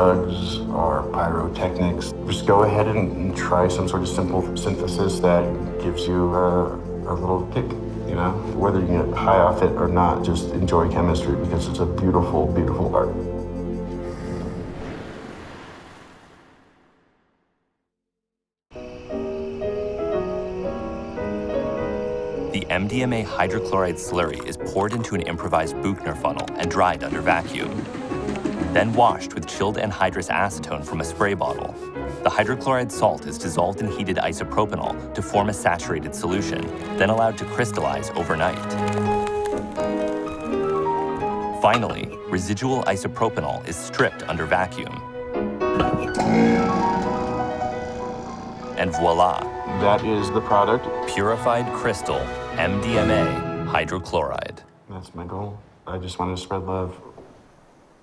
drugs or pyrotechnics. Just go ahead and, try some sort of simple synthesis that gives you a, a little kick. You know, whether you get high off it or not, just enjoy chemistry because it's a beautiful, beautiful art. The MDMA hydrochloride slurry is poured into an improvised Buchner funnel and dried under vacuum. Then washed with chilled anhydrous acetone from a spray bottle. The hydrochloride salt is dissolved in heated isopropanol to form a saturated solution, then allowed to crystallize overnight. Finally, residual isopropanol is stripped under vacuum. And voila, That is the product. purified crystal MDMA hydrochloride. That's my goal. I just want to spread love